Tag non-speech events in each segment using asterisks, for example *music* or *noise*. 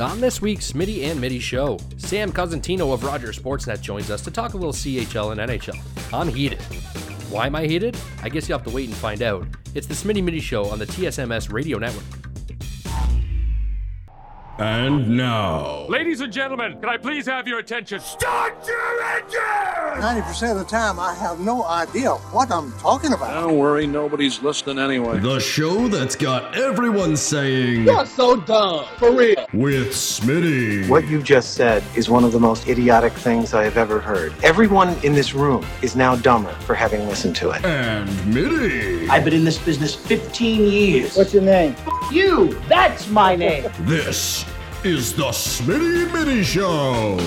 On this week's Smitty and Mitty show, Sam Cosentino of Rogers Sportsnet joins us to talk a little CHL and NHL. I'm heated. Why am I heated? I guess you'll have to wait and find out. It's the Smitty Mitty show on the TSMS radio network. And now, Ladies and gentlemen, can I please have your attention? start your engine! 90% of the time, I have no idea what I'm talking about. Don't worry, nobody's listening anyway. The show that's got everyone saying, You're so dumb. For real. with Smitty. What you just said is one of the most idiotic things I have ever heard. Everyone in this room is now dumber for having listened to it. And Mitty. I've been in this business 15 years. What's your name? you? That's my name. This is the Smitty Mitty Show.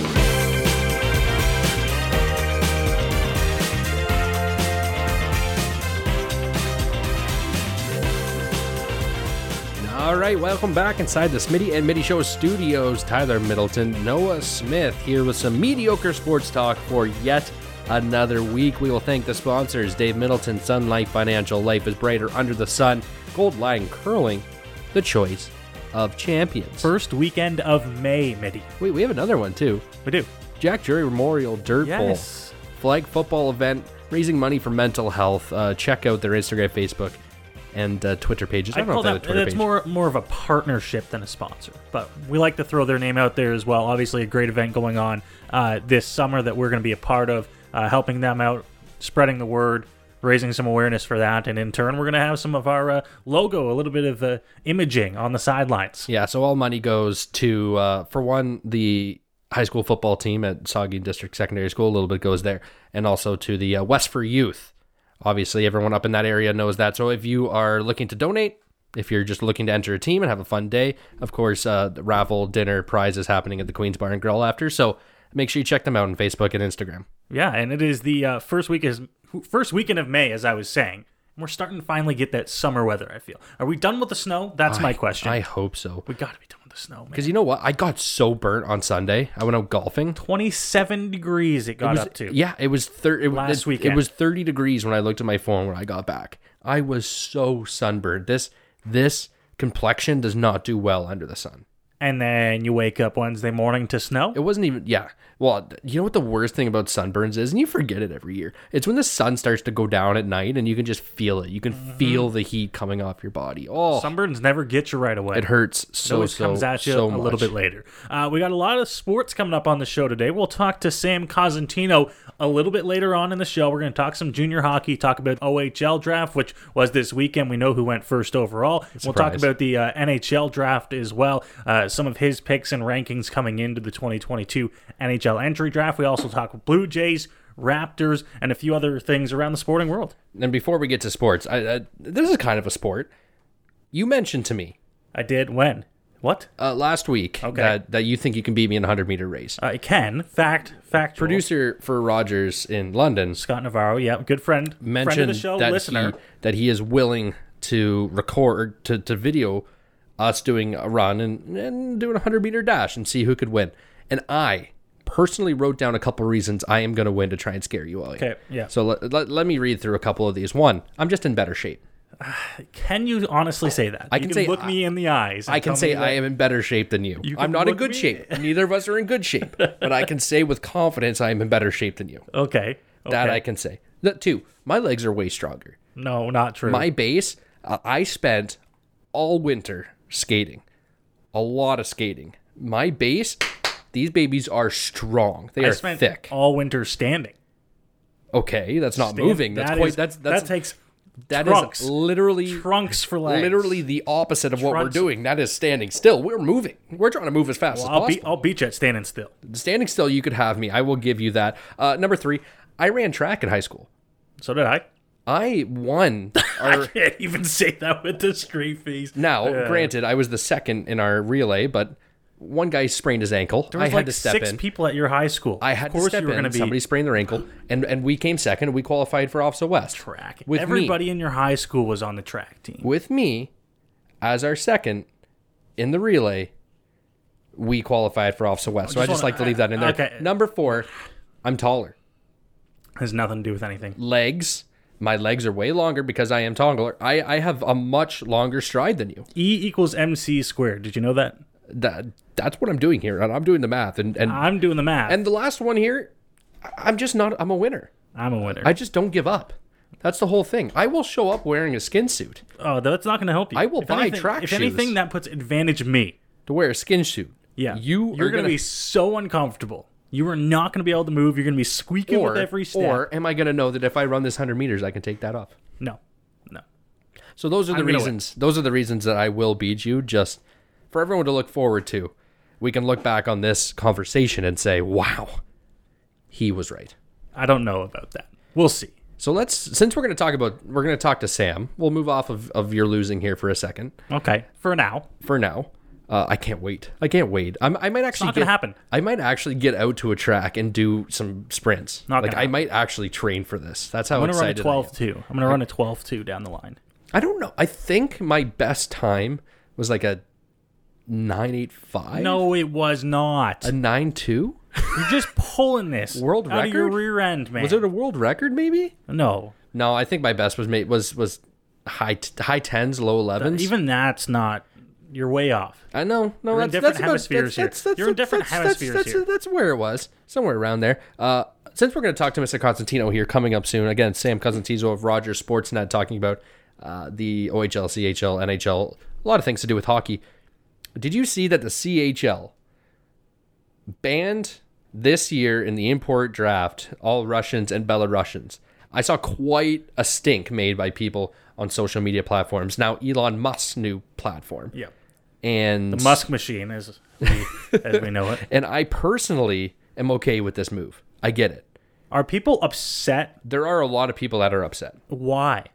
All right, welcome back inside the Smitty and Mitty Show studios. Tyler Middleton, Noah Smith here with some mediocre sports talk for yet another week. We will thank the sponsors Dave Middleton, Sun Life Financial, Life is Brighter Under the Sun, Goldline Curling, the choice of champions. First weekend of May, Mitty. Wait, we have another one too. We do. Jack Jury Memorial Dirt Yes. Bowl flag football event raising money for mental health. Uh, check out their Instagram, Facebook, and uh, Twitter pages. I don't know call if they have a that Twitter it's page. more more of a partnership than a sponsor, but we like to throw their name out there as well. Obviously, a great event going on uh, this summer that we're going to be a part of, uh, helping them out, spreading the word, raising some awareness for that, and in turn, we're going to have some of our uh, logo, a little bit of uh, imaging on the sidelines. Yeah, so all money goes to, uh, for one, the high school football team at Saugeen District Secondary School. A little bit goes there, and also to the uh, West for Youth. Obviously, everyone up in that area knows that. So if you are looking to donate, if you're just looking to enter a team and have a fun day, of course, uh, the raffle dinner prize is happening at the Queens Bar and Grill after. So make sure you check them out on Facebook and Instagram. Yeah, and it is the uh, first week is first weekend of May, as I was saying. We're starting to finally get that summer weather. I feel. Are we done with the snow? That's my question. I hope so. we got to be done with the snow, man. Because you know what? I got so burnt on Sunday. I went out golfing. 27 degrees it got it was, up to. Yeah, it was thir- it, Last it, weekend. It was 30 degrees when I looked at my phone when I got back. I was so sunburned. This this complexion does not do well under the sun. And then you wake up Wednesday morning to snow. It wasn't even yeah. Well, you know what the worst thing about sunburns is, and you forget it every year. It's when the sun starts to go down at night, and you can just feel it. You can Mm-hmm. feel the heat coming off your body. Oh, Sunburns never get you right away. it hurts It so always so comes at you so a little bit later. Uh, we got a lot of sports coming up on the show today. We'll talk to Sam Cosentino a little bit later on in the show. We're going to talk some junior hockey, talk about OHL draft, which was this weekend. We know who went first overall. We'll talk about the uh, NHL draft as well. Uh, some of his picks and rankings coming into the 2022 NHL entry draft. We also talk Blue Jays. Raptors and a few other things around the sporting world. And before we get to sports, I, I, this is kind of a sport. You mentioned to me I did when? What? uh, last week Okay. that, that you think you can beat me in a 100 meter race. I can. Fact. Fact. Producer for Rogers in London Scott Navarro, yeah, good friend, mentioned friend of the show, that listener. he that he is willing to record to, to video us doing a run and, and doing a 100 meter dash and see who could win. And I personally wrote down a couple reasons I am going to win to try and scare you all. Okay, yeah. So let, let, let me read through a couple of these. One, I'm just in better shape. Can you honestly say that? I You can say- look me in the eyes. and I can say I am in better shape than you. You I'm not in good me- shape. *laughs* Neither of us are in good shape. But I can say with confidence I am in better shape than you. Okay. That. I can say. That two, my legs are way stronger. No, not true. My base, uh, I spent all winter skating, a lot of skating. My base, these babies are strong. They I are spent thick. all winter standing. Okay, that's not Stand- moving. That's that quite. is- that's that's that takes that is trunks. literally trunks for legs. literally the opposite of what we're doing. That is standing still. We're moving. We're trying to move as fast Well, as I'll possible. beat I'll beat you at standing still. Standing still, you could have me. I will give you that. Uh, number three, I ran track in high school. So did I. I won. *laughs* Our, Can't even say that with a straight face. Now, Yeah. granted, I was the second in our relay, but one guy sprained his ankle. There I had like to step six in. people at your high school. I had of course to step you were in. going to be Somebody sprained their ankle, *gasps* and and we came second. and We qualified for OFSAA West. track. with Everybody me. in your high school was on the track team. With me, as our second in the relay, we qualified for OFSAA West. So I just just wanna- like to leave that in there. okay. Number four, I'm taller. Has nothing to do with anything. Legs. My legs are way longer because I am taller. I, I have a much longer stride than you. E equals MC squared. Did you know that? That that's what I'm doing here, and I'm doing the math. And and I'm doing the math. and the last one here, I'm just not. I'm a winner. I'm a winner. I just don't give up. That's the whole thing. I will show up wearing a skin suit. oh, that's not going to help you. I will If buy anything, track If shoes. anything, that puts advantage me. To wear a skin suit. Yeah, You you're going to be so uncomfortable. You are not going to be able to move. You're going to be squeaking or, with every step. or am I going to know that if I run this hundred meters, I can take that off? no, no. So those are the I'm reasons. Those are the reasons that I will beat you. Just for everyone to look forward to, we can look back on this conversation and say, "Wow, he was right." I don't know about that. We'll see. So let's, since we're going to talk about, we're going to talk to Sam. We'll move off of, of your losing here for a second. Okay, for now. For now, uh, I can't wait. I can't wait. I'm, I might actually not get- happen. I might actually get out to a track and do some sprints. Not like gonna I happen. might actually train for this. That's how I'm going to run a excited I am. 12 2. I'm going to run a 12 2 down the line. I don't know. I think my best time was like a nine eight five. No, it was not. a nine two. You're just pulling this *laughs* World out of your record? rear end, man. Was it a world record? Maybe. no? No, I think my best was made was was high t- high tens, low elevens. Even that's not. You're way off. I know. No, in that's, different that's hemispheres here. that's- that's- You're in different hemispheres that's, here. That's, where it was, somewhere around there. Uh, since we're going to talk to Mr. Constantino here coming up soon, again, Sam Cosentino of Rogers Sportsnet talking about uh, the OHL, CHL, NHL, a lot of things to do with hockey. Did you see that the CHL banned this year in the import draft all Russians and Belarusians? I saw quite a stink made by people on social media platforms. Now, Elon Musk's new platform. Yeah. And The Musk machine, as we, as we know it. *laughs* and I personally am okay with this move. I get it. Are people upset? There are a lot of people that are upset. Why?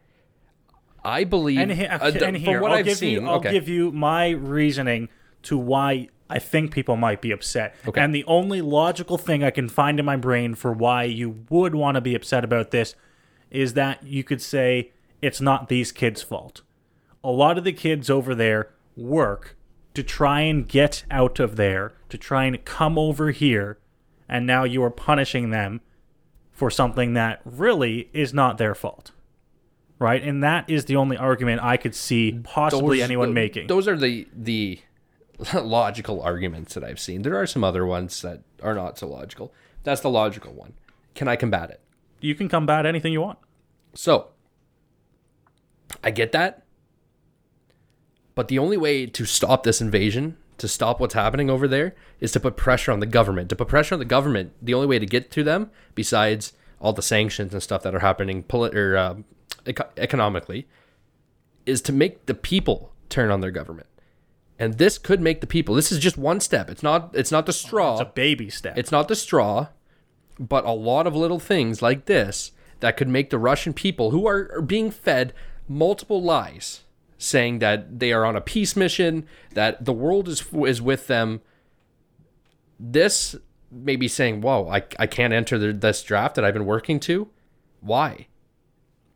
I believe, And, he- uh, and here, from what I'll I've give seen, you, I'll okay. give you my reasoning to why I think people might be upset. Okay. And the only logical thing I can find in my brain for why you would want to be upset about this is that you could say it's not these kids' fault. A lot of the kids over there work to try and get out of there, to try and come over here, and now you are punishing them for something that really is not their fault. Right? And that is the only argument I could see possibly Those- anyone th- making. Those are the the *laughs* logical arguments that I've seen. There are some other ones that are not so logical. That's the logical one. Can I combat it? you can combat anything you want. So, I get that. But the only way to stop this invasion, to stop what's happening over there, is to put pressure on the government. To put pressure on the government, the only way to get to them, besides all the sanctions and stuff that are happening poli- or, uh, eco- economically, is to make the people turn on their government. And this could make the people. This is just one step. It's not. It's not the straw. It's a baby step. It's not the straw, but a lot of little things like this that could make the Russian people who are, are being fed multiple lies saying that they are on a peace mission, that the world is is with them. This may be saying, "Whoa, I, I can't enter the, this draft that I've been working to." Why?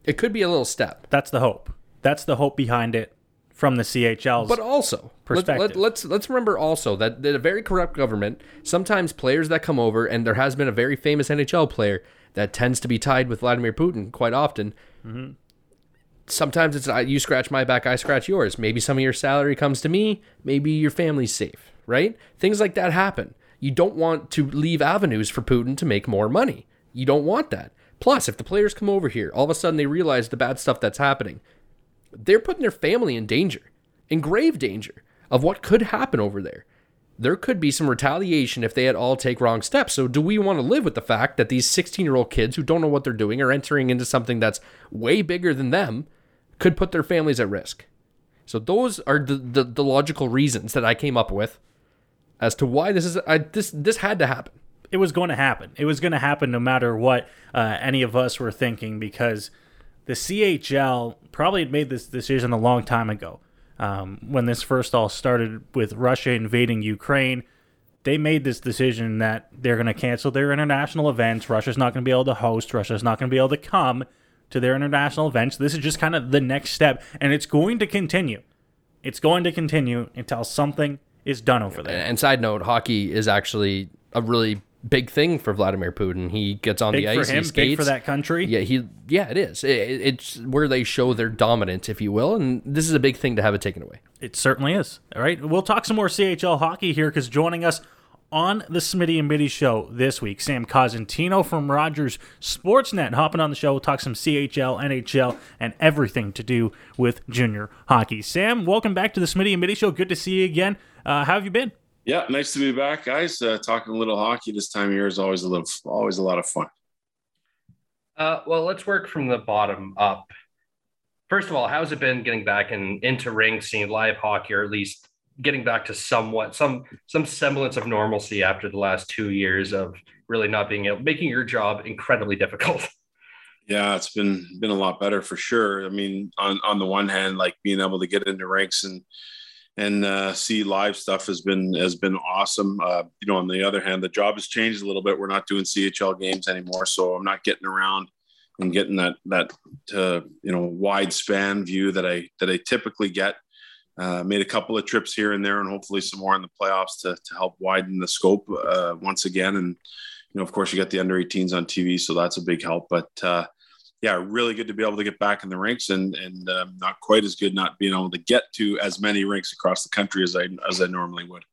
It could be a little step, That's the hope. That's the hope behind it from the CHL's. but also let, Perspective. let, let's let's remember also that, that a very corrupt government. Sometimes players that come over, and there has been a very famous NHL player that tends to be tied with Vladimir Putin quite often. Mm-hmm. Sometimes it's you scratch my back, I scratch yours. Maybe some of your salary comes to me. Maybe your family's safe, right? Things like that happen. You don't want to leave avenues for Putin to make more money. You don't want that. Plus, if the players come over here, all of a sudden they realize the bad stuff that's happening they're putting their family in danger, in grave danger of what could happen over there. There could be some retaliation if they at all take wrong steps. So, do we want to live with the fact that these 16 year old kids who don't know what they're doing are entering into something that's way bigger than them could put their families at risk? So, those are the, the, the logical reasons that I came up with as to why this is I, this this had to happen. It was going to happen. It was going to happen no matter what uh, any of us were thinking because the CHL probably had made this decision a long time ago. Um, when this first all started with Russia invading Ukraine, they made this decision that they're going to cancel their international events. Russia's not going to be able to host. Russia's not going to be able to come to their international events. This is just kind of the next step, and it's going to continue. It's going to continue until something is done over there. And side note, hockey is actually a really big thing for Vladimir Putin. He gets on Big the ice, for him, he skates. big for that country. Yeah, he yeah, it is. It, it's where they show their dominance, if you will, and this is a big thing to have it taken away. It certainly is. All right, we'll talk some more CHL hockey here because joining us on the Smitty and Mitty show this week, Sam Cosentino from Rogers Sportsnet hopping on the show. We'll talk some CHL, NHL, and everything to do with junior hockey. Sam, welcome back to the Smitty and Mitty show. Good to see you again. Uh, how have you been? Yeah, nice to be back, guys. Uh, talking a little hockey this time of year is always a little, always a lot of fun. Uh, well, let's work from the bottom up. First of all, how's it been getting back in, into ring, seeing live hockey, or at least getting back to somewhat some some semblance of normalcy after the last two years of really not being able making your job incredibly difficult. *laughs* Yeah, it's been been a lot better for sure. I mean, on on the one hand, like being able to get into ranks and and uh, see live stuff has been has been awesome. Uh, you know, on the other hand, the job has changed a little bit. We're not doing CHL games anymore, so I'm not getting around and getting that that uh, you know wide span view that I that I typically get. Uh, made a couple of trips here and there, and hopefully some more in the playoffs to to help widen the scope uh, once again. And you know, of course, you got the under 18s on TV, so that's a big help. But uh, yeah, really good to be able to get back in the rinks, and and um, not quite as good not being able to get to as many rinks across the country as I as I normally would.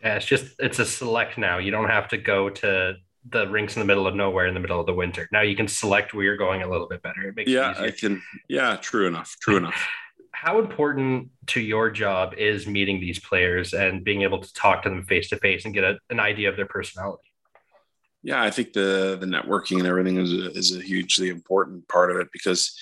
Yeah, it's just it's a select now. You don't have to go to the rinks in the middle of nowhere in the middle of the winter. Now you can select where you're going a little bit better. It makes yeah, it I can. Yeah, true enough. True enough. *laughs* How important to your job is meeting these players and being able to talk to them face to face and get a, an idea of their personality? Yeah, I think the the networking and everything is a, is a hugely important part of it because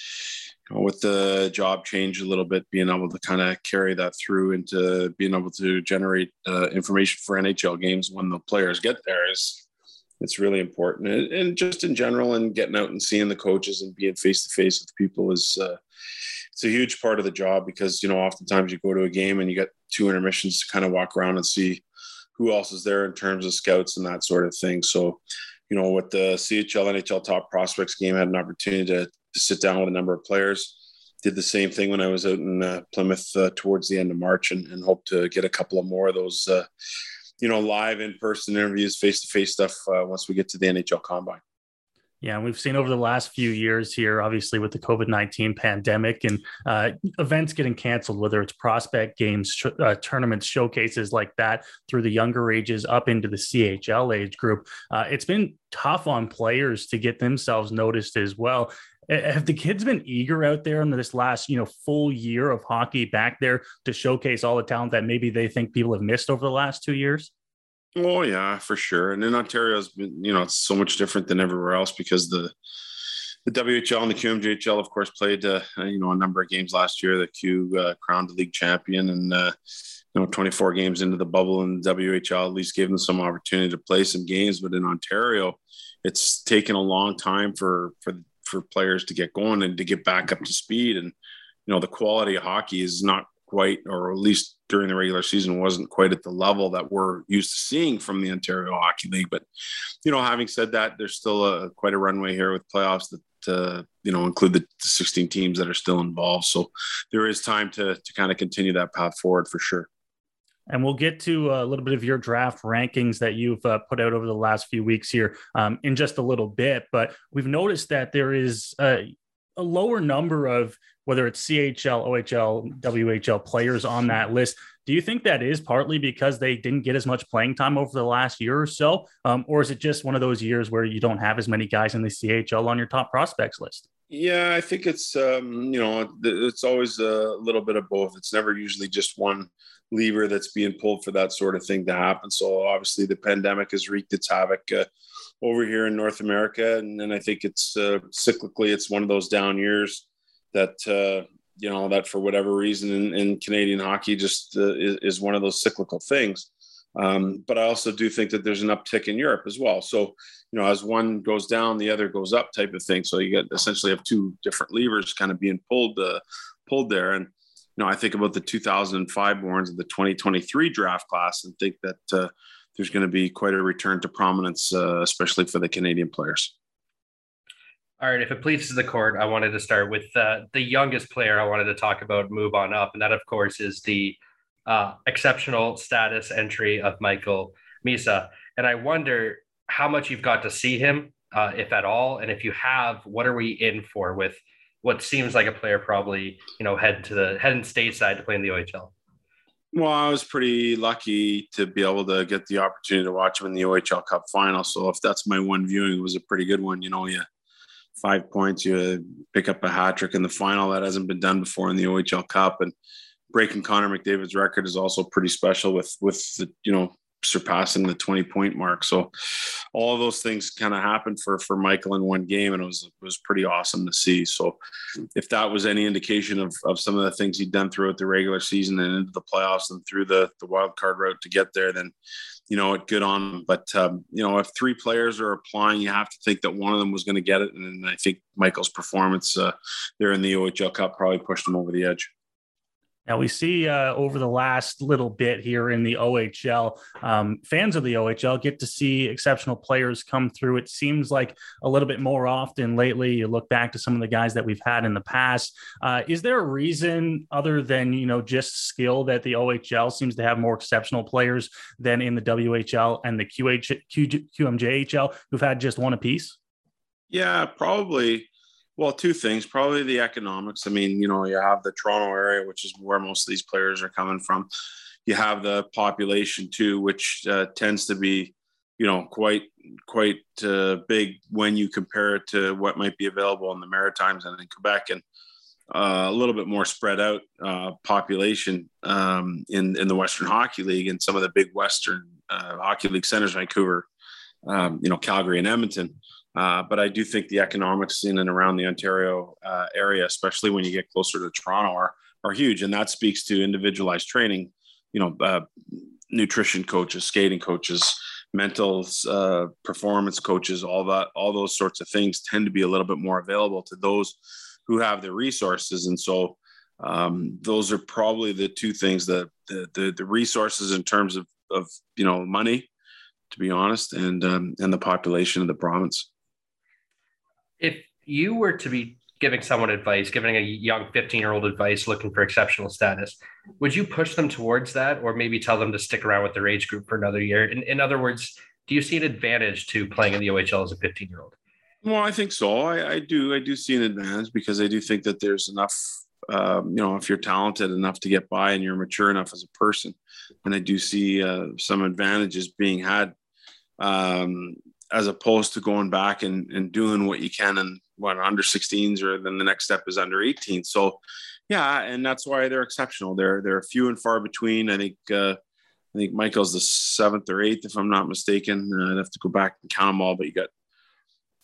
you know, with the job change a little bit, being able to kind of carry that through into being able to generate uh, information for NHL games when the players get there is it's really important. And, and, just in general and getting out and seeing the coaches and being face to face with people is uh, it's a huge part of the job because you know oftentimes you go to a game and you get two intermissions to kind of walk around and see who else is there in terms of scouts and that sort of thing. So, you know, with the CHL NHL top prospects game, I had an opportunity to, sit down with a number of players. Did the same thing when I was out in uh, Plymouth uh, towards the end of March, and, and, hope to get a couple of more of those, uh, you know, live in person interviews, face to face stuff uh, once we get to the NHL Combine. Yeah, we've seen over the last few years here, obviously with the COVID 19 pandemic and uh, events getting canceled, whether it's prospect games, uh, tournaments, showcases like that through the younger ages up into the CHL age group. Uh, it's been tough on players to get themselves noticed as well. Have the kids been eager out there in this last, you know, full year of hockey back there to showcase all the talent that maybe they think people have missed over the last two years? Oh yeah, for sure. And in Ontario has been, you know, it's so much different than everywhere else because the the WHL and the QMJHL, of course, played uh, you know a number of games last year. The Q uh, crowned the league champion, and uh, you know 24 games into the bubble, and the WHL at least gave them some opportunity to play some games. But in Ontario, it's taken a long time for for for players to get going and to get back up to speed. And you know the quality of hockey is not quite, or at least during the regular season, wasn't quite at the level that we're used to seeing from the Ontario Hockey League. But you know, having said that, there's still a quite a runway here with playoffs that uh, you know include the, the 16 teams that are still involved. So there is time to to kind of continue that path forward for sure. And we'll get to a little bit of your draft rankings that you've uh, put out over the last few weeks here um, in just a little bit. But we've noticed that there is a, a lower number of whether it's CHL, OHL, WHL players on that list. Do you think that is partly because they didn't get as much playing time over the last year or so? Um, or is it just one of those years where you don't have as many guys in the CHL on your top prospects list? Yeah, I think it's, um, you know, it's always a little bit of both. It's never usually just one lever that's being pulled for that sort of thing to happen. So obviously the pandemic has wreaked its havoc uh, over here in North America. And then I think it's uh, cyclically, it's one of those down years that uh, you know that for whatever reason in, in Canadian hockey just uh, is, is, one of those cyclical things. Um, but I also do think that there's an uptick in Europe as well. So you know, as one goes down, the other goes up, type of thing. So you get essentially have two different levers kind of being pulled uh, pulled there. And you know, I think about the 2005 borns of the 2023 draft class, and think that uh, there's going to be quite a return to prominence, uh, especially for the Canadian players. All right, if it pleases the court, I wanted to start with uh, the youngest player I wanted to talk about, move on up, and that, of course, is the uh, exceptional status entry of Michael Misa. And I wonder, how much you've got to see him, uh, if at all, and if you have, what are we in for with what seems like a player probably you know head to the head heading stateside to play in the OHL? Well, I was pretty lucky to be able to get the opportunity to watch him in the OHL Cup final. So if that's my one viewing, it was a pretty good one. You know, you five points, you pick up a hat trick in the final. That hasn't been done before in the OHL Cup, and breaking Connor McDavid's record is also pretty special with with the you know surpassing the 20 point mark. So all those things kind of happened for for Michael in one game, and it was it was pretty awesome to see. So if that was any indication of of some of the things he'd done throughout the regular season and into the playoffs and through the the wild card route to get there, then you know it good on him. But um, you know if three players are applying, you have to think that one of them was going to get it, and I think Michael's performance uh, there in the OHL Cup probably pushed him over the edge. Now we see uh, over the last little bit here in the OHL, um, fans of the OHL get to see exceptional players come through. It seems like a little bit more often lately. You look back to some of the guys that we've had in the past. Uh, is there a reason other than you know just skill that the OHL seems to have more exceptional players than in the WHL and the QH, Q, QMJHL who've had just one apiece? Yeah, probably. Well, two things. Probably the economics. I mean, you know, you have the Toronto area, which is where most of these players are coming from. You have the population too, which uh, tends to be, you know, quite quite uh, big when you compare it to what might be available in the Maritimes and in Quebec, and uh, a little bit more spread out uh, population um, in in the Western Hockey League and some of the big Western uh, Hockey League centers, Vancouver, um, you know, Calgary and Edmonton. Uh, but I do think the economics in and around the Ontario uh, area, especially when you get closer to Toronto, are are huge, and that speaks to individualized training. You know, uh, nutrition coaches, skating coaches, mental uh, performance coaches, all that, all those sorts of things tend to be a little bit more available to those who have the resources, and so um, those are probably the two things that the, the, the resources in terms of of you know money, to be honest, and um, and the population of the province if you were to be giving someone advice, giving a young 15 year old advice looking for exceptional status, would you push them towards that or maybe tell them to stick around with their age group for another year? In, in other words, do you see an advantage to playing in the OHL as a 15 year old? Well, I think so. I, I, do. I do see an advantage because I do think that there's enough, um, you know, if you're talented enough to get by and you're mature enough as a person, and I do see uh, some advantages being had um, as opposed to going back and, and doing what you can in what under 16s or then the next step is under 18 so yeah and that's why they're exceptional. They're they're few and far between. I think uh, i think michael's the seventh or eighth if i'm not mistaken. Uh, i'd have to go back and count them all but you got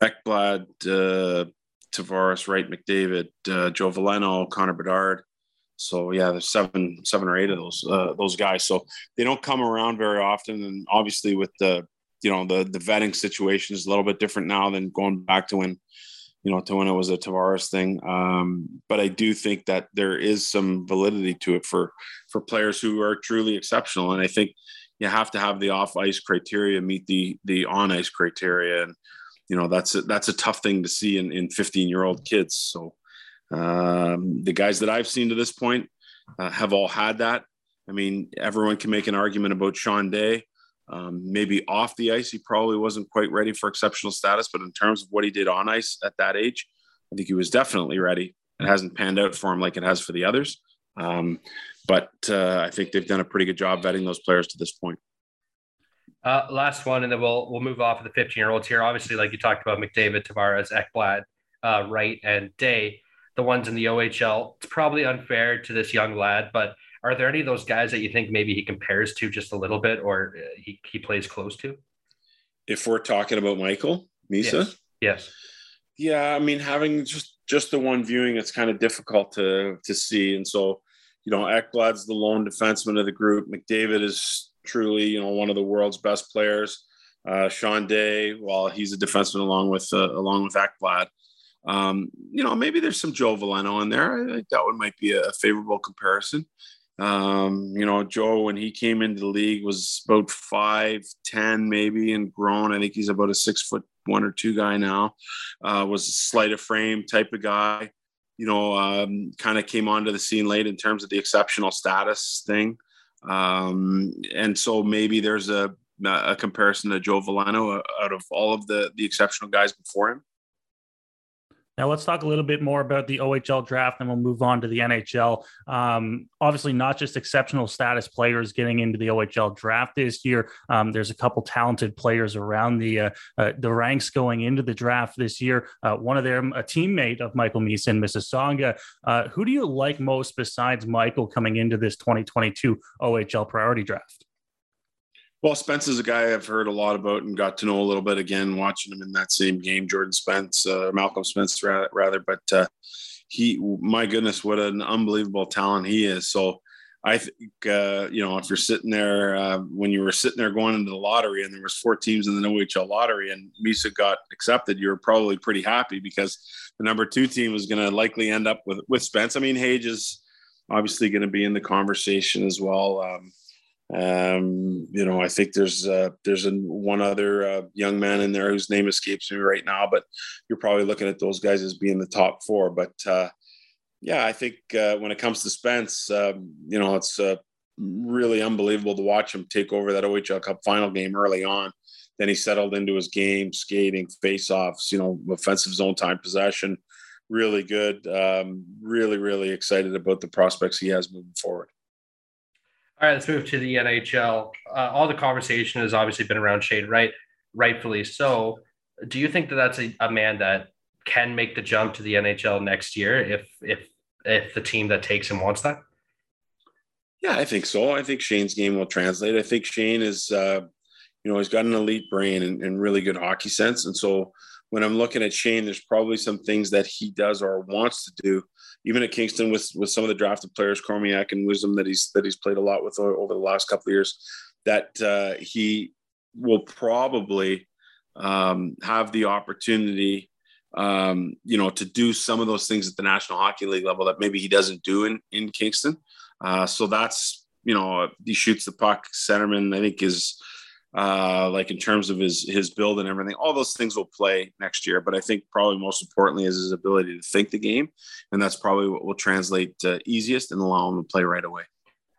ekblad uh, tavares wright mcdavid uh, joe veleno connor bedard. So yeah, there's seven, seven or eight of those uh, those guys. So they don't come around very often, and obviously with the you know the the vetting situation is a little bit different now than going back to when you know to when it was a Tavares thing. Um, but I do think that there is some validity to it for for players who are truly exceptional, and I think you have to have the off ice criteria meet the the on ice criteria, and you know that's a, that's a tough thing to see in in 15 year old kids. So um, the guys that I've seen to this point uh, have all had that. I mean, everyone can make an argument about Sean Day. Um, maybe off the ice, he probably wasn't quite ready for exceptional status, but in terms of what he did on ice at that age, I think he was definitely ready. It hasn't panned out for him like it has for the others. Um, but uh, I think they've done a pretty good job vetting those players to this point. Uh, last one, and then we'll we'll move off of the 15 year olds here. Obviously, like you talked about, McDavid, Tavares, Ekblad, uh, Wright, and Day, the ones in the OHL. It's probably unfair to this young lad, but are there any of those guys that you think maybe he compares to just a little bit or uh, he, he plays close to? If we're talking about Michael Misa? Yes. yes. Yeah, I mean, having just just the one viewing, it's kind of difficult to to see. And so, you know, Ekblad's the lone defenseman of the group. McDavid is truly, you know, one of the world's best players. Uh, Sean Day, well, he's a defenseman along with uh, along with Ekblad. Um, you know, maybe there's some Joe Veleno in there. I think that one might be a favorable comparison. Um, you know, Joe, when he came into the league, was about five ten, maybe, and grown. I think he's about a six foot one or two guy now. Uh, was a slight of frame type of guy. You know, um, kind of came onto the scene late in terms of the exceptional status thing. Um, and so maybe there's a a comparison to Joe Veleno uh, out of all of the the exceptional guys before him. Now let's talk a little bit more about the OHL draft, and we'll move on to the NHL. Um, obviously, not just exceptional status players getting into the OHL draft this year. Um, there's a couple talented players around the uh, uh, the ranks going into the draft this year. Uh, one of them, a teammate of Michael in Mississauga. Uh, who do you like most besides Michael coming into this 2022 OHL priority draft? Well, Spence is a guy I've heard a lot about and got to know a little bit again, watching him in that same game, Jordan Spence, uh, Malcolm Spence, rather. But uh, he, my goodness, what an unbelievable talent he is. So I think, uh, you know, if you're sitting there, uh, when you were sitting there going into the lottery and there was four teams in the OHL lottery and Misa got accepted, you were probably pretty happy because the number two team was going to likely end up with, with Spence. I mean, Hage is obviously going to be in the conversation as well. Um, um, you know, I think there's uh, there's one other uh, young man in there whose name escapes me right now, but you're probably looking at those guys as being the top four. But uh, yeah, I think uh, when it comes to Spence, um, you know, it's uh, really unbelievable to watch him take over that OHL Cup final game early on. Then he settled into his game, skating, face-offs, you know, offensive zone time possession, really good. Um, really, really excited about the prospects he has moving forward. All right, let's move to the NHL. Uh, all the conversation has obviously been around Shane Wright, rightfully so. Do you think that that's a, a man that can make the jump to the NHL next year if if if the team that takes him wants that? Yeah, I think so. I think Shane's game will translate. I think Shane is, uh, you know, he's got an elite brain and, and really good hockey sense, and so when I'm looking at Shane, there's probably some things that he does or wants to do even at Kingston with with some of the drafted players, Chromiak and Wisdom that he's that he's played a lot with over the last couple of years, that uh, he will probably um, have the opportunity, um, you know, to do some of those things at the National Hockey League level that maybe he doesn't do in in Kingston. Uh, so that's you know he shoots the puck. Centerman, I think, is uh, like in terms of his his build and everything. All those things will play next year, but I think probably most importantly is his ability to think the game, and that's probably what will translate easiest and allow him to play right away.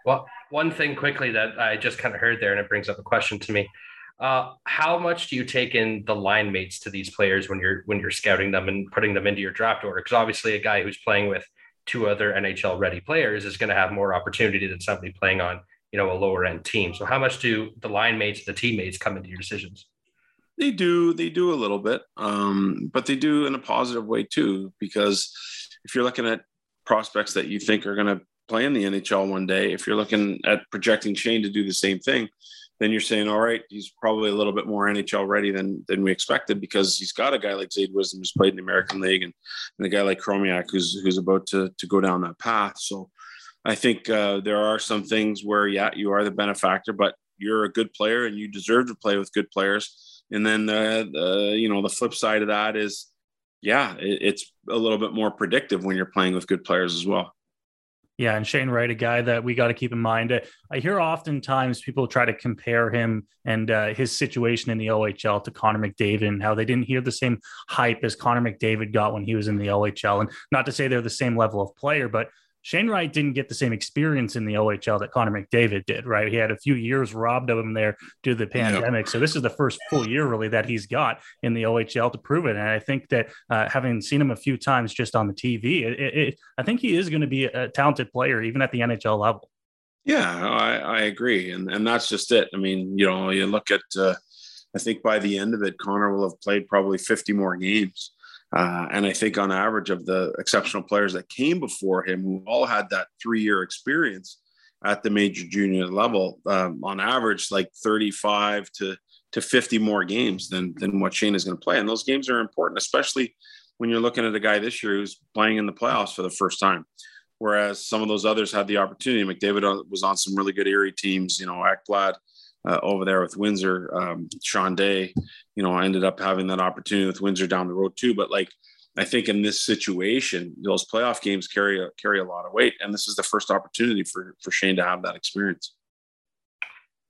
Well, one thing quickly that I just kind of heard there, and it brings up a question to me. Uh, how much do you take in the line mates to these players when you're when you're scouting them and putting them into your draft order? Because obviously, a guy who's playing with two other NHL ready players is going to have more opportunity than somebody playing on you know a lower end team. So how much do the line mates, the teammates, come into your decisions? They do. They do a little bit, um, but they do in a positive way too. Because if you're looking at prospects that you think are going to play in the NHL one day, if you're looking at projecting Shane to do the same thing, then you're saying, all right, he's probably a little bit more NHL ready than than we expected because he's got a guy like Zayde Wisdom who's played in the American League and, and a guy like Chromiak who's who's about to to go down that path. So I think uh, there are some things where, yeah, you are the benefactor, but you're a good player and you deserve to play with good players. And then the, the you know the flip side of that is, yeah, it, it's a little bit more predictive when you're playing with good players as well. Yeah, and Shane Wright, a guy that we got to keep in mind. I hear oftentimes people try to compare him and uh, his situation in the OHL to Connor McDavid and how they didn't hear the same hype as Connor McDavid got when he was in the OHL. And not to say they're the same level of player, but Shane Wright didn't get the same experience in the OHL that Connor McDavid did, right? He had a few years robbed of him there due to the pandemic. So this is the first full year really that he's got in the OHL to prove it. And I think that uh, having seen him a few times just on the TV, it, it, I think he is going to be a talented player even at the NHL level. Yeah, I, I, agree, and and that's just it. I mean, you know, you look at. Uh, I think by the end of it, Connor will have played probably 50 more games. Uh, and I think on average of the exceptional players that came before him, who all had that three year experience at the major junior level, um, on average, like 35 to, to 50 more games than, than what Shane is going to play. And those games are important, especially when you're looking at a guy this year who's playing in the playoffs for the first time. Whereas some of those others had the opportunity. McDavid was on some really good Erie teams, you know, Ekblad, uh, over there with Windsor. Um, Sean Day, you know, I ended up having that opportunity with Windsor down the road too. But like, I think in this situation, those playoff games carry a, carry a lot of weight, and this is the first opportunity for for Shane to have that experience.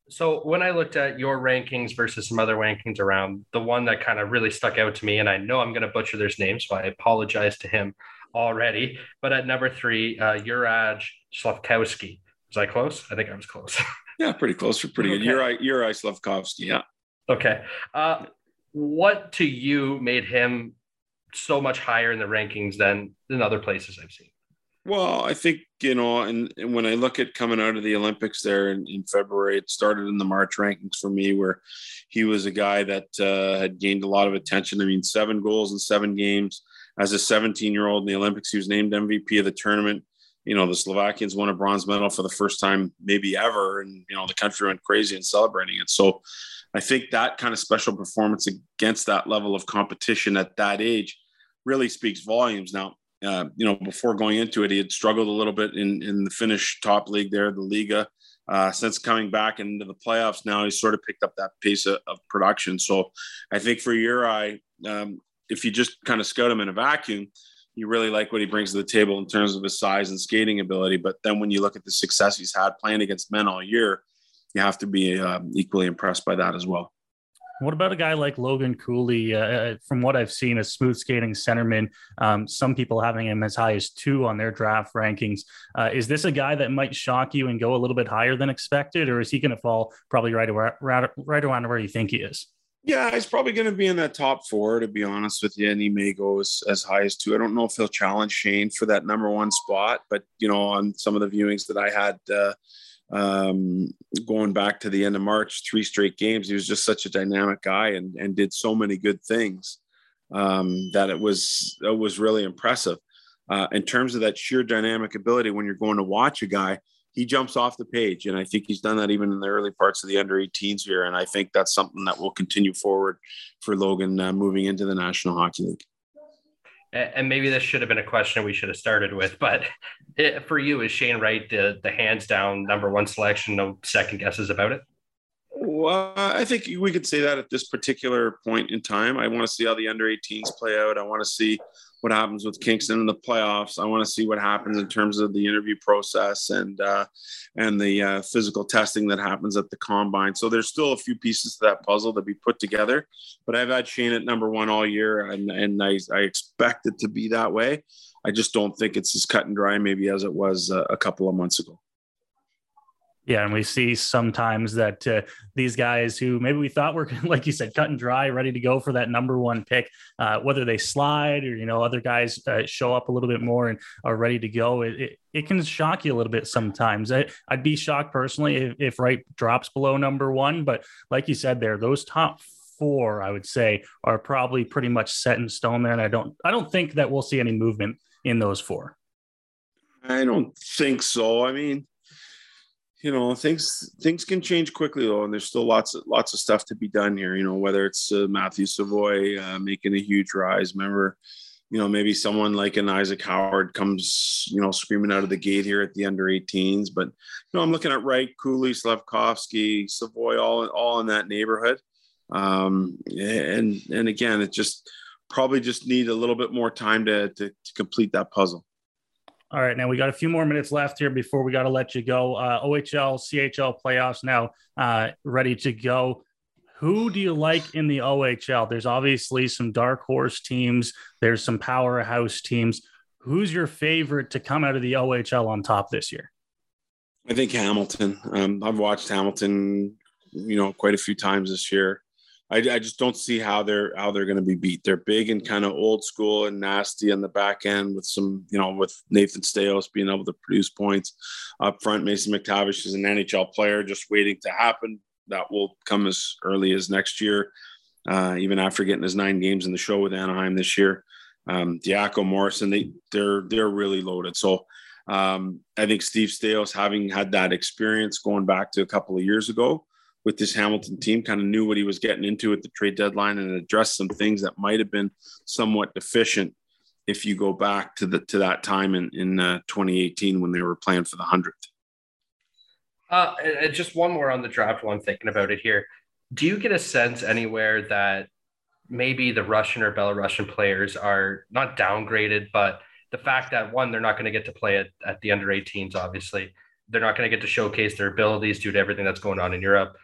So when I looked at your rankings versus some other rankings around, the one that kind of really stuck out to me, and I know I'm going to butcher this name, so I apologize to him already. But at number three, uh, Juraj Slafkovsky. Was I close? I think I was close. *laughs* Yeah, pretty close. You're pretty Okay. good. You're you're Slavkovsky. Yeah. Okay. Uh, what to you made him so much higher in the rankings than than other places I've seen? Well, I think you know, and, and when I look at coming out of the Olympics there in, in February, it started in the March rankings for me, where he was a guy that uh, had gained a lot of attention. I mean, seven goals in seven games as a 17 year old in the Olympics. He was named MVP of the tournament. You know, the Slovakians won a bronze medal for the first time, maybe ever, and you know the country went crazy and celebrating it. So, I think that kind of special performance against that level of competition at that age really speaks volumes. Now, uh, you know, before going into it, he had struggled a little bit in, in the Finnish top league there, the Liiga. Uh, since coming back into the playoffs now, he's sort of picked up that pace of, of production. So I think for your eye, um, if you just kind of scout him in a vacuum, you really like what he brings to the table in terms of his size and skating ability. But then when you look at the success he's had playing against men all year, you have to be um, equally impressed by that as well. What about a guy like Logan Cooley? Uh, from what I've seen, a smooth skating centerman. Um, some people having him as high as two on their draft rankings. Uh, is this a guy that might shock you and go a little bit higher than expected, or is he going to fall probably right around, right around where you think he is? Yeah, he's probably going to be in that top four, to be honest with you. And he may go as, as high as two. I don't know if he'll challenge Shane for that number one spot, but you know, on some of the viewings that I had. Uh, um, going back to the end of March, three straight games. He was just such a dynamic guy and, and did so many good things um, that it was it was really impressive. Uh, in terms of that sheer dynamic ability, when you're going to watch a guy, he jumps off the page, and I think he's done that even in the early parts of the under 18s here. And I think that's something that will continue forward for Logan uh, moving into the National Hockey League and maybe this should have been a question we should have started with, but *laughs* it, for you, is Shane Wright the the hands down number one selection? No second guesses about it. Well, I think we could say that at this particular point in time. I want to see how the under 18s play out. I want to see what happens with Kingston in the playoffs. I want to see what happens in terms of the interview process and uh, and the uh, physical testing that happens at the combine. So there's still a few pieces to that puzzle to be put together. But I've had Shane at number one all year, and and I, I expect it to be that way. I just don't think it's as cut and dry maybe as it was uh, a couple of months ago. Yeah, and we see sometimes that uh, these guys who maybe we thought were, *laughs* like you said, cut and dry, ready to go for that number one pick, uh, whether they slide or you know other guys uh, show up a little bit more and are ready to go. It, it, it can shock you a little bit sometimes. I, would be shocked personally if, if Wright drops below number one, but like you said, there those top four, I would say, are probably pretty much set in stone there, and I don't I don't think that we'll see any movement in those four. I don't think so. I mean you know things things can change quickly though and there's still lots of lots of stuff to be done here you know whether it's uh, matthew savoy uh, making a huge rise. Remember you know maybe someone like an isaac howard comes you know screaming out of the gate here at the under 18s but you know i'm looking at Wright cooley slavkovsky savoy all all in that neighborhood. Um, and and again it just probably just need a little bit more time to, to, to complete that puzzle all right, now we got a few more minutes left here before we got to let you go. Uh, OHL, CHL playoffs now uh, ready to go. Who do you like in the OHL? There's obviously some dark horse teams. There's some powerhouse teams. Who's your favorite to come out of the OHL on top this year? I think Hamilton. Um, I've watched Hamilton, you know, quite a few times this year. I, I just don't see how they're how they're going to be beat. They're big and kind of old school and nasty on the back end with some, you know, with Nathan Staios being able to produce points up front. Mason McTavish is an NHL player just waiting to happen. That will come as early as next year, uh, even after getting his nine games in the show with Anaheim this year. Um, Diaco Morrison, they they're they're really loaded. So um, I think Steve Staios, having had that experience going back to a couple of years ago, with this Hamilton team, kind of knew what he was getting into at the trade deadline and addressed some things that might have been somewhat deficient if you go back to the to that time in in uh, 2018 when they were playing for the hundredth. Uh, and just one more on the draft while I'm thinking about it here. Do you get a sense anywhere that maybe the Russian or Belarusian players are not downgraded, but the fact that one, they're not going to get to play at, at the under 18s, obviously, they're not going to get to showcase their abilities due to everything that's going on in Europe.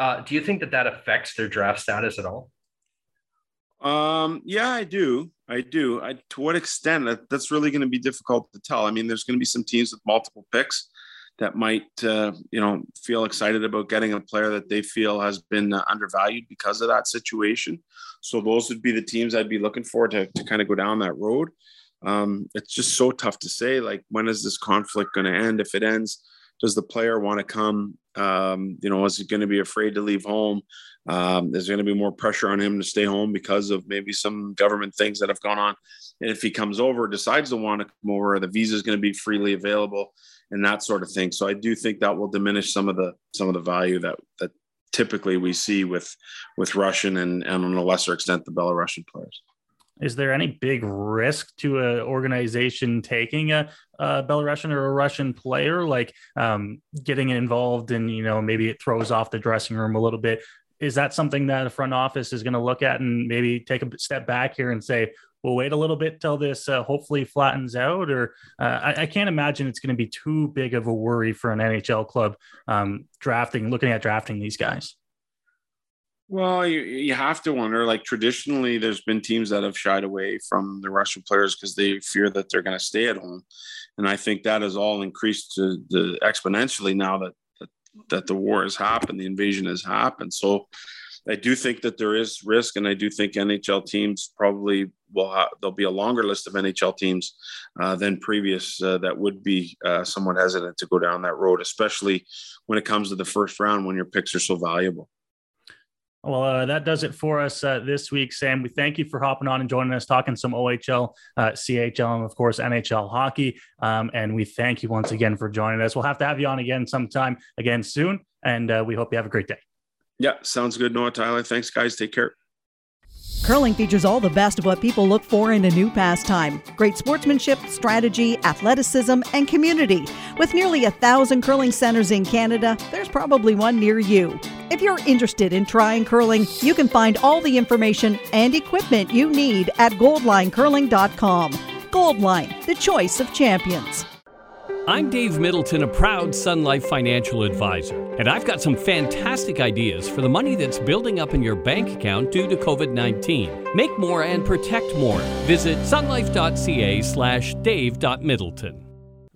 Uh, do you think that that affects their draft status at all? Um, yeah, I do. I do. I, to what extent? That, that's really going to be difficult to tell. I mean, there's going to be some teams with multiple picks that might uh, you know feel excited about getting a player that they feel has been uh, undervalued because of that situation. So those would be the teams I'd be looking for to to kind of go down that road. Um, it's just so tough to say. Like when is this conflict going to end? If it ends, does the player want to come? Um, you know, is he going to be afraid to leave home? Um, there's going to be more pressure on him to stay home because of maybe some government things that have gone on. And if he comes over, decides to want to come over, the visa is going to be freely available and that sort of thing. So I do think that will diminish some of the some of the value that that typically we see with with Russian and and on a lesser extent the Belarusian players. Is there any big risk to an organization taking a, a Belarusian or a Russian player, like um, getting involved in, you know, maybe it throws off the dressing room a little bit? Is that something that a front office is going to look at and maybe take a step back here and say, we'll wait a little bit till this uh, hopefully flattens out? Or uh, I, I, can't imagine it's going to be too big of a worry for an NHL club um, drafting, looking at drafting these guys. Well, you, you have to wonder. Like traditionally, there's been teams that have shied away from the Russian players because they fear that they're going to stay at home, and I think that has all increased to the exponentially now that, that that the war has happened, the invasion has happened. So, I do think that there is risk, and I do think NHL teams probably will have. There'll be a longer list of NHL teams uh, than previous uh, that would be uh, somewhat hesitant to go down that road, especially when it comes to the first round when your picks are so valuable. Well, uh, that does it for us uh, this week, Sam. We thank you for hopping on and joining us, talking some OHL, uh, CHL, and of course NHL hockey. Um, and we thank you once again for joining us. We'll have to have you on again sometime again soon, and uh, we hope you have a great day. Yeah, sounds good, Noah Tyler. Thanks, guys. Take care. Curling features all the best of what people look for in a new pastime great sportsmanship, strategy, athleticism, and community. With nearly a thousand curling centers in Canada, there's probably one near you. If you're interested in trying curling, you can find all the information and equipment you need at goldlinecurling.com. Goldline, the choice of champions. I'm Dave Middleton, a proud Sun Life financial advisor, and I've got some fantastic ideas for the money that's building up in your bank account due to COVID 19. Make more and protect more. Visit sunlife.ca slash dave.middleton.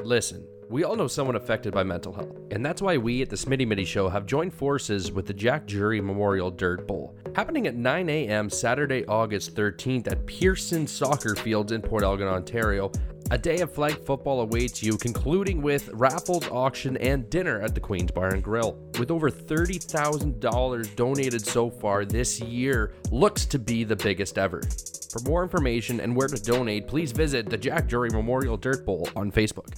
Listen. We all know someone affected by mental health, and that's why we at the Smitty Mitty Show have joined forces with the Jack Jury Memorial Dirt Bowl, happening at 9 a.m. Saturday, August 13th at Pearson Soccer Fields in Port Elgin, Ontario. A day of flag football awaits you, concluding with raffles, auction, and dinner at the Queen's Bar and Grill. With over $30,000 donated so far this year, looks to be the biggest ever. For more information and where to donate, please visit the Jack Jury Memorial Dirt Bowl on Facebook.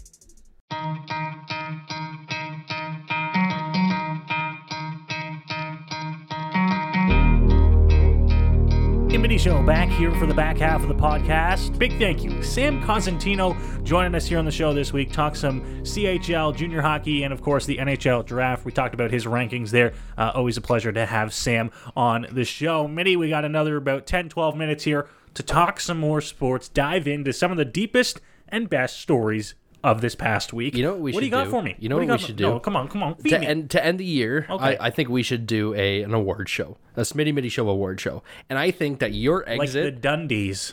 Mitty Show back here for the back half of the podcast. Big thank you, Sam Cosentino, joining us here on the show this week. Talk some CHL, junior hockey, and of course the NHL draft. We talked about his rankings there. Uh, always a pleasure to have Sam on the show. Mitty, we got another about 10, 12 minutes here to talk some more sports, dive into some of the deepest and best stories of this past week. You know what we what should do you got do? for me? You know what, what, we should got- do? No, come on, come on. Feed to me. end to end the year, Okay. I, I think we should do a an award show, a Smitty Mitty Show award show, and I think that your like exit, the Dundies.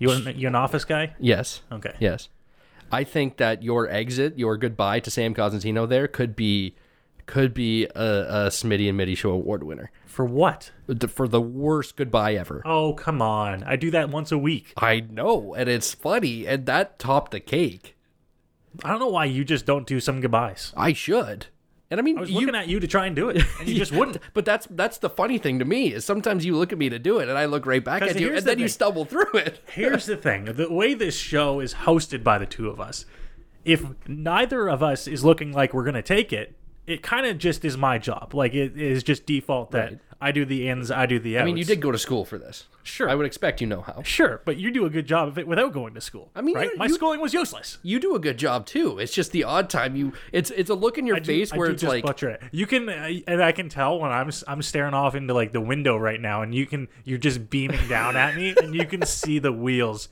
You an, you an office guy? yes, Okay. yes, I think that your exit, your goodbye to Sam Cosentino, there could be could be a, a Smitty and Mitty Show award winner For what? for the worst goodbye ever. Oh, come on. I do that once a week. I know, and it's funny, and that topped the cake. I don't know why you just don't do some goodbyes. I should. And I mean, I was you, looking at you to try and do it, and you just *laughs* wouldn't. But that's that's the funny thing to me is sometimes you look at me to do it, and I look right back at you, and the then you stumble through it. *laughs* Here's the thing: the way this show is hosted by the two of us, if neither of us is looking like we're gonna take it, it kind of just is my job. Like it is just default that Right. I do the ins, I do the outs. I mean, you did go to school for this. Sure. I would expect you know how. Sure, but you do a good job of it without going to school. I mean, right? you- my you- schooling was useless. You do a good job too. It's just the odd time you. It's it's a look in your I do- face I where do it's like butcher it. You can, and I can tell when I'm I'm staring off into like the window right now, and you can you're just beaming down at me, and you can see the wheels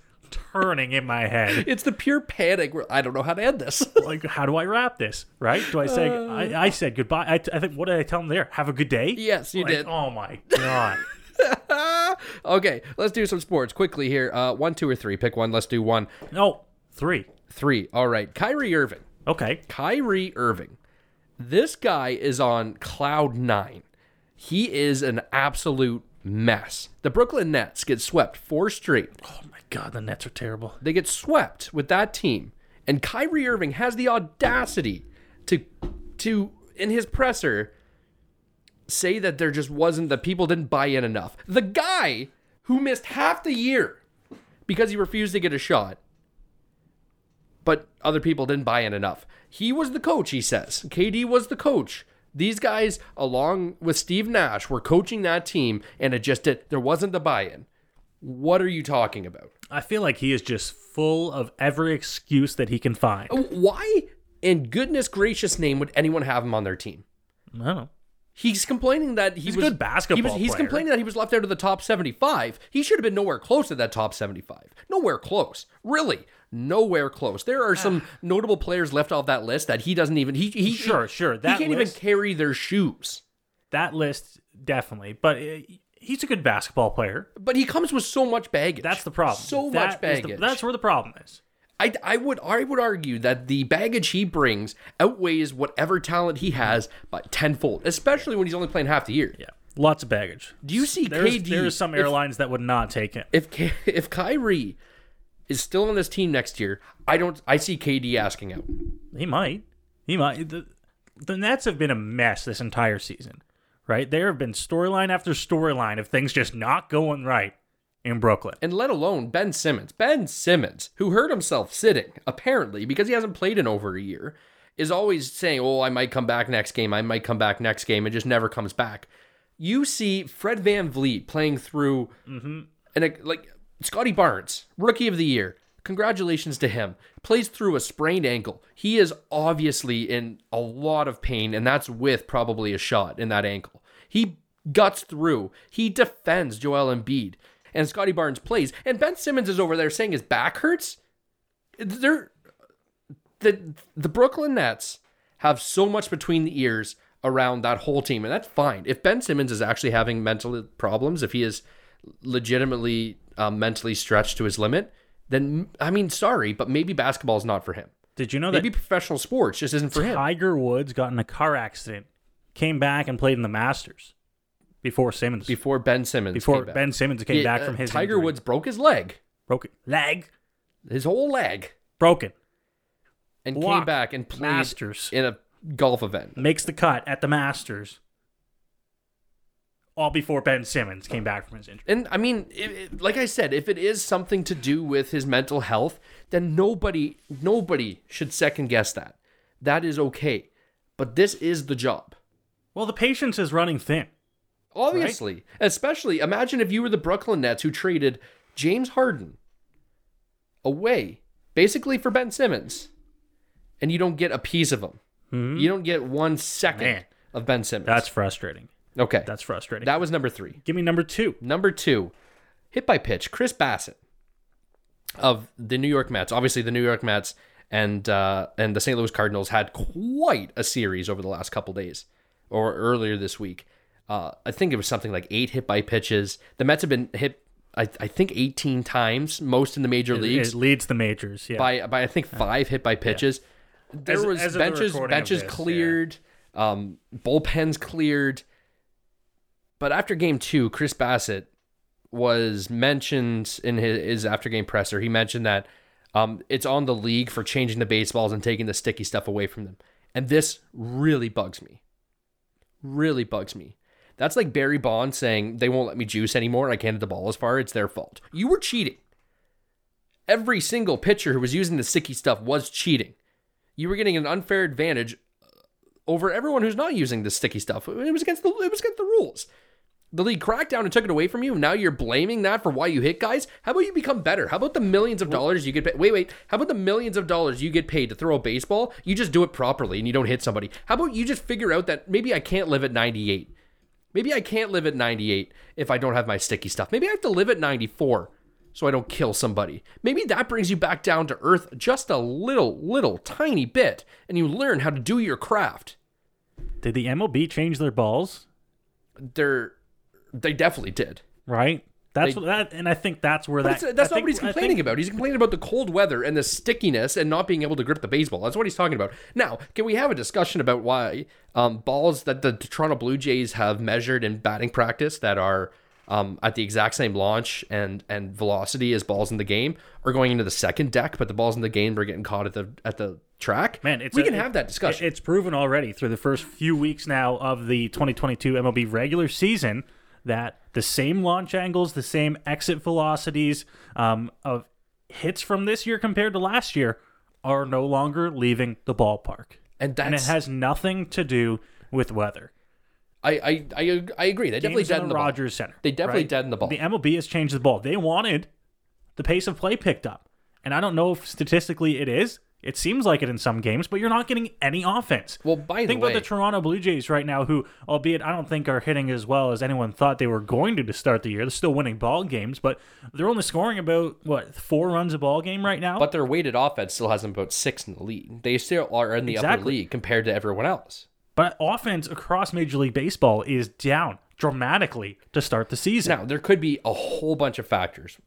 turning in my head. *laughs* it's the pure panic. Where I don't know how to end this. *laughs* Like, how do I wrap this? Right? Do I say Uh. I, I said goodbye? I, I think what did I tell him there? Have a good day. Yes, you Like, did. Oh my god. *laughs* okay, let's do some sports quickly here. Uh, one, two, or three. Pick one. Let's do one. No, three. Three. All right. Kyrie Irving Okay. Kyrie Irving. This guy is on cloud nine. He is an absolute mess. The Brooklyn Nets get swept four straight. Oh my God, the Nets are terrible. They get swept with that team. And Kyrie Irving has the audacity to to in his presser say that there just wasn't that people didn't buy in enough. The guy who missed half the year because he refused to get a shot. But other people didn't buy in enough. He was the coach, he says. KD was the coach. These guys, along with Steve Nash, were coaching that team, and it just did. There wasn't the buy-in. What are you talking about? I feel like he is just full of every excuse that he can find. Why, in goodness gracious name, would anyone have him on their team? I don't know. He's complaining that he He's a was good basketball He was, he's player. complaining that he was left out of the top seventy-five. He should have been nowhere close to that top seventy-five. Nowhere close, really, nowhere close. There are some notable players left off that list that he doesn't even. He, he Sure, sure, He can't list- even carry their shoes. That list definitely, but uh, he's a good basketball player. But he comes with so much baggage. That's the problem. So That much is the- baggage. that's where the problem is. I, I would I would argue that the baggage he brings outweighs whatever talent he has by tenfold, especially when he's only playing half the year. Yeah, lots of baggage. Do you see There's, KD? there's some if- airlines that would not take him. if *laughs* if Kyrie is still on this team next year, I don't. I see KD asking out. He might. He might. The, the Nets have been a mess this entire season, right? There have been storyline after storyline of things just not going right in Brooklyn. And let alone Ben Simmons. Ben Simmons, who hurt himself sitting, apparently, because he hasn't played in over a year, is always saying, Oh, I might come back next game. I might come back next game, and just never comes back. You see Fred VanVleet playing through, mm-hmm. and like Scottie Barnes, rookie of the year. Congratulations to him. Plays through a sprained ankle. He is obviously in a lot of pain, and that's with probably a shot in that ankle. He guts through. He defends Joel Embiid. And Scottie Barnes plays. And Ben Simmons is over there saying his back hurts. They're the the Brooklyn Nets have so much between the ears around that whole team, and that's fine. If Ben Simmons is actually having mental problems, if he is legitimately um, mentally stretched to his limit, then I mean, sorry, but maybe basketball is not for him. Did you know Maybe that maybe professional sports just isn't for him. Tiger Woods got in a car accident, came back and played in the Masters before Simmons. Before Ben Simmons, Before. Ben Simmons came Yeah, back uh, from his Tiger injury. Woods broke his leg, broken leg, his whole leg, broken, and came back and played Masters. in a golf event. makes the cut at the Masters. All before Ben Simmons came back from his injury. And I mean, it, it- like I said, if it is something to do with his mental health, then nobody, nobody should second guess that. That is okay. But this is the job. Well, the patience is running thin. Obviously. Especially, imagine if you were the Brooklyn Nets who traded James Harden away, basically for Ben Simmons, and you don't get a piece of him. Hmm? You don't get one second Man. of Ben Simmons. That's frustrating. Okay. That's frustrating. that was number three. Give me number two. Number two, hit by pitch, Chris Bassitt of the New York Mets. Obviously, the New York Mets and uh, and the St. Louis Cardinals had quite a series over the last couple days, or earlier this week. Uh, I think it was something like eight hit by pitches. The Mets have been hit, I, I think, 18 times, most in the major It, leagues, it leads the majors. Yeah. by by I think five hit by pitches. There As- was as benches benches this, yeah. cleared, um, bullpens cleared. But after game two, Chris Bassitt was mentioned in his, his after game presser. He mentioned that um, it's on the league for changing the baseballs and taking the sticky stuff away from them. And this really bugs me. Really bugs me. That's like Barry Bonds saying they won't let me juice anymore. I can't hit the ball as far. It's their fault. You were cheating. Every single pitcher who was using the sticky stuff was cheating. You were getting an unfair advantage over everyone who's not using the sticky stuff. It was against the it was against the rules. The league cracked down and took it away from you. Now you're blaming that for why you hit guys. How about you become better? How about the millions of dollars you get paid? Wait, wait. How about the millions of dollars you get paid to throw a baseball? You just do it properly and you don't hit somebody. How about you just figure out that maybe I can't live at 98. Maybe I can't live at 98 if I don't have my sticky stuff. Maybe I have to live at 94 so I don't kill somebody. Maybe that brings you back down to earth just a little, little, tiny bit and you learn how to do your craft. Did the MLB change their balls? They're, they definitely did. Right? That's They- what that, and I think that's where that. That's I not what he's complaining think- about. He's complaining about the cold weather and the stickiness and not being able to grip the baseball. That's what he's talking about. Now, can we have a discussion about why um, balls that the Toronto Blue Jays have measured in batting practice that are um, at the exact same launch and and velocity as balls in the game are going into the second deck, but the balls in the game are getting caught at the at the track? Man, it's we a- can have that discussion. it- It's proven already through the first few weeks now of the 2022 MLB regular season that the same launch angles, the same exit velocities um, of hits from this year compared to last year are no longer leaving the ballpark. And and it has nothing to do with weather. I, I I I agree. They definitely Games deadened the the ball. Rogers Center. They definitely right? deadened the ball. The MLB has changed the ball. They wanted the pace of play picked up. And I don't know if statistically it is. It seems like it in some games, but you're not getting any offense. Well, by the think way, about the Toronto Blue Jays right now, who, albeit I don't think are hitting as well as anyone thought they were going to to start the year. They're still winning ball games, but they're only scoring about what four runs a ball game right now. But their weighted offense still has them about six in the league. They still are in the upper Exactly. league compared to everyone else. But offense across Major League Baseball is down dramatically to start the season. Now, there could be a whole bunch of factors.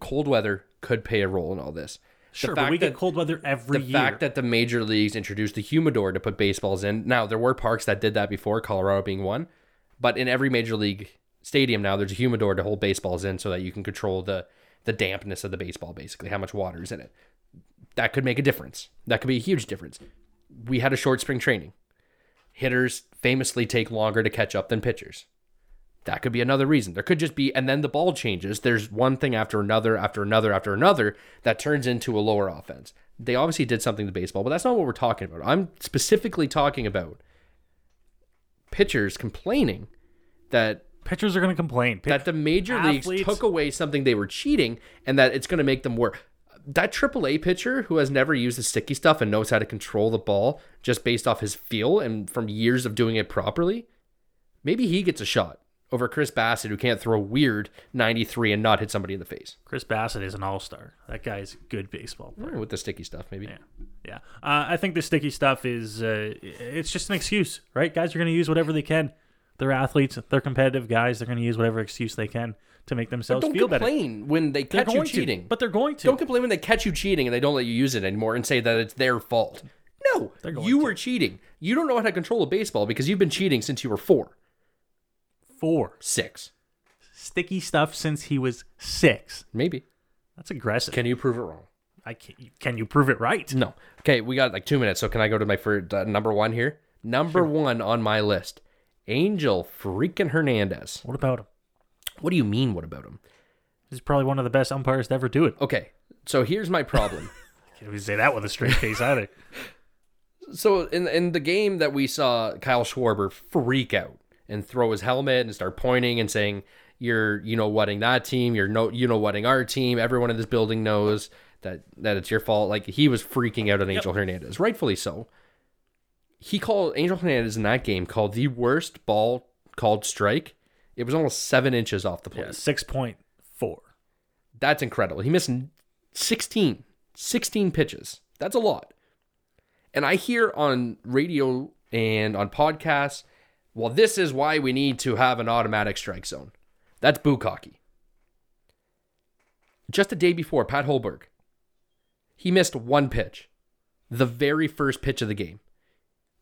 Cold weather could play a role in all this. Sure, but we get cold weather every the year. The fact that the major leagues introduced the humidor to put baseballs in. Now, there were parks that did that before, Colorado being one. But in every major league stadium now, there's a humidor to hold baseballs in so that you can control the, the dampness of the baseball, basically, how much water is in it. That could make a difference. That could be a huge difference. We had a short spring training. Hitters famously take longer to catch up than pitchers. That could be another reason. There could just be, and then the ball changes. There's one thing after another, after another, after another that turns into a lower offense. They obviously did something to baseball, but that's not what we're talking about. I'm specifically talking about pitchers complaining that pitchers are going to complain. That the major leagues took away something they were cheating and that it's going to make them work. That AAA pitcher who has never used the sticky stuff and knows how to control the ball just based off his feel and from years of doing it properly, maybe he gets a shot over Chris Bassitt who can't throw weird 93 and not hit somebody in the face. Chris Bassitt is an all star. That guy's a good baseball player. With the sticky stuff, maybe. Yeah. Yeah. Uh, I think the sticky stuff is, uh, it's just an excuse, right? Guys are going to use whatever they can. They're athletes, they're competitive guys. They're going to use whatever excuse they can to make themselves don't feel better. complain when they catch you going to, cheating. but they're going to. Don't complain when they catch you cheating and they don't let you use it anymore and say that it's their fault. No, you to. were cheating. You don't know how to control a baseball because you've been cheating since you were four, Four. six, Sticky stuff since he was six. maybe. That's aggressive. Can you prove it wrong? I can't. can you prove it right? No. Okay, we got like two minutes, so can I go to my first uh, number one here? Number one on my list, Angel freaking Hernandez. What about him? What do you mean? What about him? He's probably one of the best umpires to ever do it. Okay, so here's my problem. *laughs* Can't even say that with a straight face either. *laughs* So in in the game that we saw Kyle Schwarber freak out and throw his helmet and start pointing and saying, "You're you know whatting that team. You're no you know whatting our team. Everyone in this building knows that that it's your fault." Like he was freaking out on Angel Hernandez, rightfully so. He called Angel Hernandez in that game called the worst ball called strike. It was almost seven inches off the plate. Yeah, 6.4. That's incredible. He missed 16, 16 pitches. That's a lot. And I hear on radio and on podcasts, well, this is why we need to have an automatic strike zone. That's bukkake. Just a day before, Pat Hoberg, he missed one pitch, the very first pitch of the game.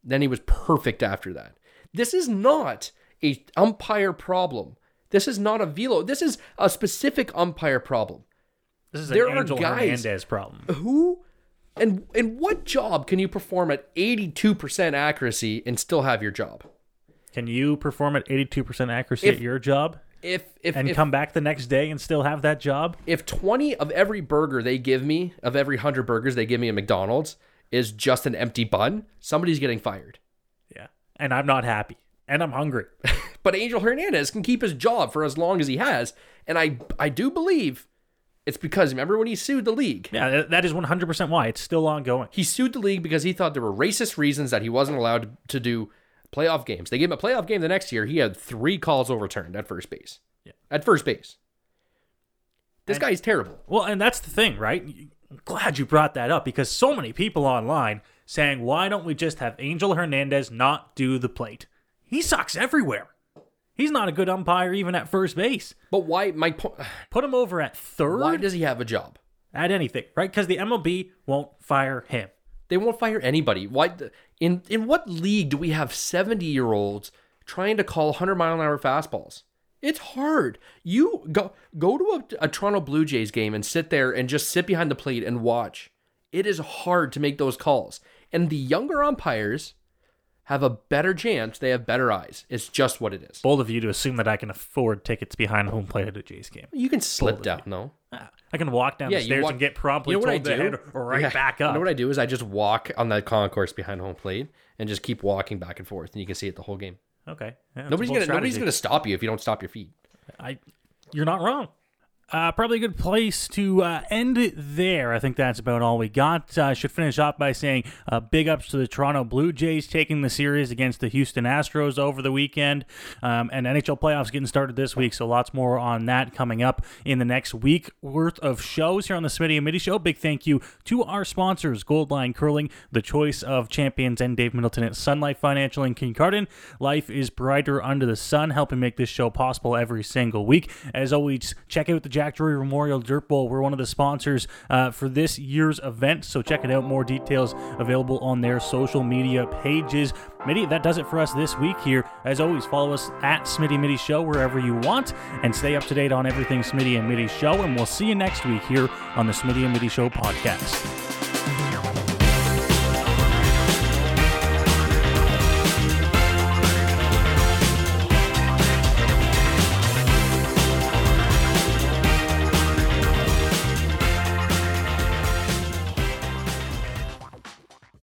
Then he was perfect after that. This is not a umpire problem. This is not a velo. This is a specific umpire problem. This is There an are Angel Hernandez problem. Who and and what job can you perform at 82% accuracy and still have your job? Can you perform at 82% accuracy If- at your job If if and if, come back the next day and still have that job? if 20 of every burger they give me, of every 100 burgers they give me at McDonald's is just an empty bun, somebody's getting fired. Yeah. And I'm not happy. And I'm hungry. *laughs* But Angel Hernandez can keep his job for as long as he has, and I I do believe it's because remember when he sued the league? Yeah, that- that is 100% why. It's still ongoing. He sued the league because he thought there were racist reasons that he wasn't allowed to do playoff games. They gave him a playoff game the next year. He had three calls overturned at first base. Yeah. At first base. This And- guy's terrible. Well, and that's the thing, right? I'm glad you brought that up because so many people online saying, why don't we just have Angel Hernandez not do the plate? He sucks everywhere. He's not a good umpire even at first base. But why? My point. *sighs* Put him over at third. Why does he have a job? At anything, right? Because the MLB won't fire him. They won't fire anybody. Why? In in what league do we have seventy year olds trying to call hundred mile an hour fastballs? It's hard. You go go to a, a Toronto Blue Jays game and sit there and just sit behind the plate and watch. It is hard to make those calls. And the younger umpires have a better chance. They have better eyes. It's just what it is. Bold of you to assume that I can afford tickets behind home plate at a Jays game. You can slip down, no? I can walk down Yeah, the stairs walk- and get promptly You know told to do? head right Yeah. back up. You know what I do is I just walk on that concourse behind home plate and just keep walking back and forth, and you can see it the whole game. okay. Yeah, nobody's gonna nobody's gonna stop you if you don't stop your feet. I, you're not wrong. Uh, probably a good place to uh, end it there. I think that's about all we got. I should finish off by saying uh, big ups to the Toronto Blue Jays taking the series against the Houston Astros over the weekend. Um, and NHL playoffs getting started this week, so lots more on that coming up in the next week worth of shows here on the Smitty and Mitty Show. Big thank you to our sponsors, Goldline Curling, the choice of champions, and Dave Middleton at Sun Life Financial and King Cardin. Life is brighter under the sun, helping make this show possible every single week. As always, check out the Jack Drury Memorial Dirt Bowl. We're one of the sponsors uh, for this year's event, so check it out. More details available on their social media pages. Mitty, that does it for us this week here. As always, follow us at Smitty Mitty Show wherever you want, and stay up to date on everything Smitty and Mitty Show. And we'll see you next week here on the Smitty and Mitty Show podcast.